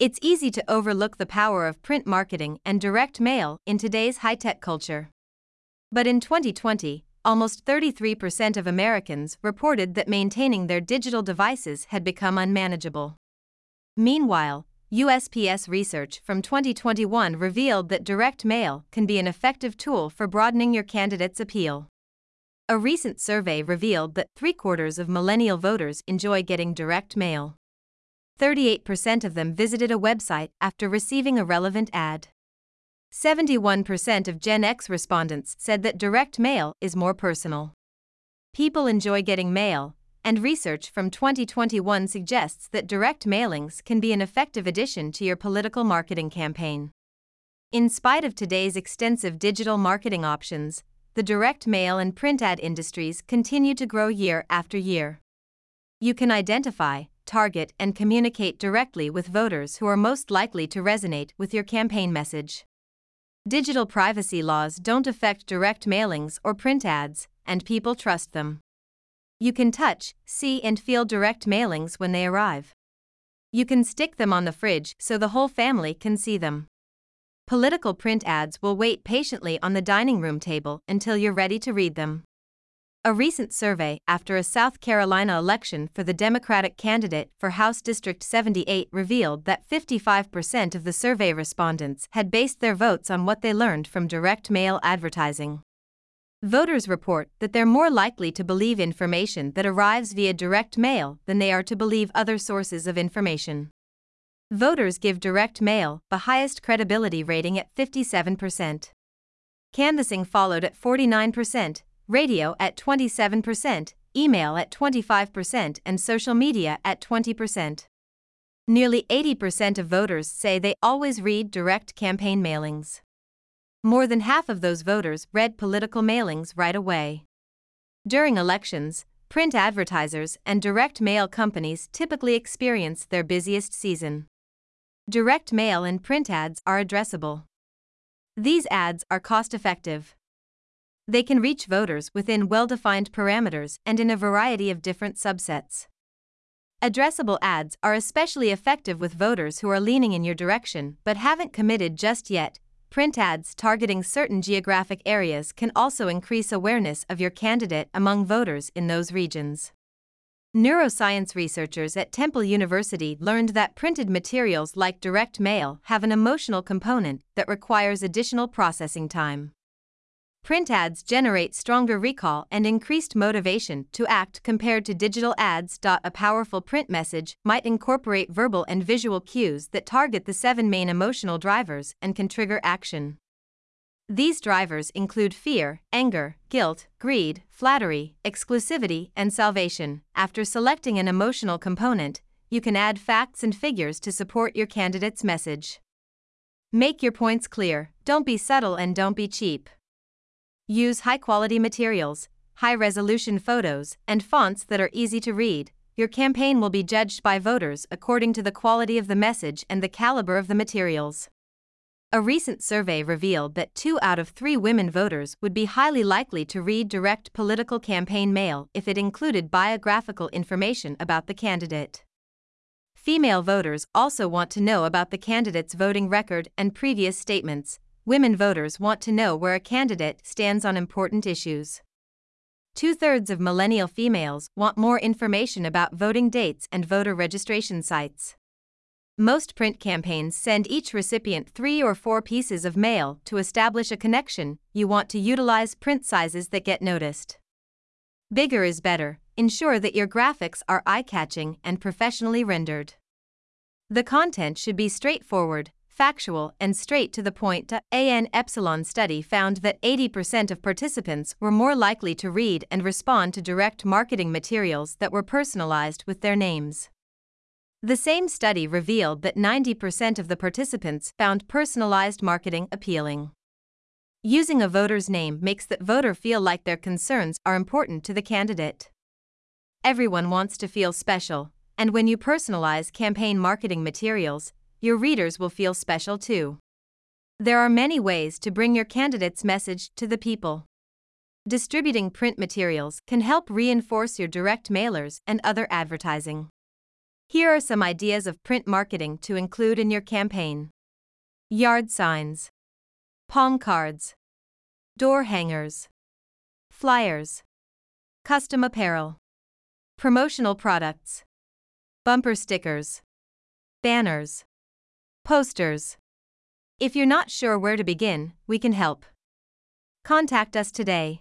It's easy to overlook the power of print marketing and direct mail in today's high tech culture. But in 2020, almost 33% of Americans reported that maintaining their digital devices had become unmanageable. Meanwhile, USPS research from 2021 revealed that direct mail can be an effective tool for broadening your candidate's appeal. A recent survey revealed that three quarters of millennial voters enjoy getting direct mail. 38% of them visited a website after receiving a relevant ad. 71% of Gen X respondents said that direct mail is more personal. People enjoy getting mail, and research from 2021 suggests that direct mailings can be an effective addition to your political marketing campaign. In spite of today's extensive digital marketing options, the direct mail and print ad industries continue to grow year after year. You can identify, target, and communicate directly with voters who are most likely to resonate with your campaign message. Digital privacy laws don't affect direct mailings or print ads, and people trust them. You can touch, see, and feel direct mailings when they arrive. You can stick them on the fridge so the whole family can see them. Political print ads will wait patiently on the dining room table until you're ready to read them. A recent survey after a South Carolina election for the Democratic candidate for House District 78 revealed that 55% of the survey respondents had based their votes on what they learned from direct mail advertising. Voters report that they're more likely to believe information that arrives via direct mail than they are to believe other sources of information. Voters give direct mail the highest credibility rating at 57%. Canvassing followed at 49%, radio at 27%, email at 25%, and social media at 20%. Nearly 80% of voters say they always read direct campaign mailings. More than half of those voters read political mailings right away. During elections, print advertisers and direct mail companies typically experience their busiest season. Direct mail and print ads are addressable. These ads are cost effective. They can reach voters within well defined parameters and in a variety of different subsets. Addressable ads are especially effective with voters who are leaning in your direction but haven't committed just yet. Print ads targeting certain geographic areas can also increase awareness of your candidate among voters in those regions. Neuroscience researchers at Temple University learned that printed materials like direct mail have an emotional component that requires additional processing time. Print ads generate stronger recall and increased motivation to act compared to digital ads. A powerful print message might incorporate verbal and visual cues that target the seven main emotional drivers and can trigger action. These drivers include fear, anger, guilt, greed, flattery, exclusivity, and salvation. After selecting an emotional component, you can add facts and figures to support your candidate's message. Make your points clear, don't be subtle, and don't be cheap. Use high quality materials, high resolution photos, and fonts that are easy to read. Your campaign will be judged by voters according to the quality of the message and the caliber of the materials. A recent survey revealed that two out of three women voters would be highly likely to read direct political campaign mail if it included biographical information about the candidate. Female voters also want to know about the candidate's voting record and previous statements, women voters want to know where a candidate stands on important issues. Two thirds of millennial females want more information about voting dates and voter registration sites. Most print campaigns send each recipient three or four pieces of mail to establish a connection. You want to utilize print sizes that get noticed. Bigger is better, ensure that your graphics are eye catching and professionally rendered. The content should be straightforward, factual, and straight to the point. AN Epsilon study found that 80% of participants were more likely to read and respond to direct marketing materials that were personalized with their names. The same study revealed that 90% of the participants found personalized marketing appealing. Using a voter's name makes that voter feel like their concerns are important to the candidate. Everyone wants to feel special, and when you personalize campaign marketing materials, your readers will feel special too. There are many ways to bring your candidate's message to the people. Distributing print materials can help reinforce your direct mailers and other advertising. Here are some ideas of print marketing to include in your campaign. Yard signs, palm cards, door hangers, flyers, custom apparel, promotional products, bumper stickers, banners, posters. If you're not sure where to begin, we can help. Contact us today.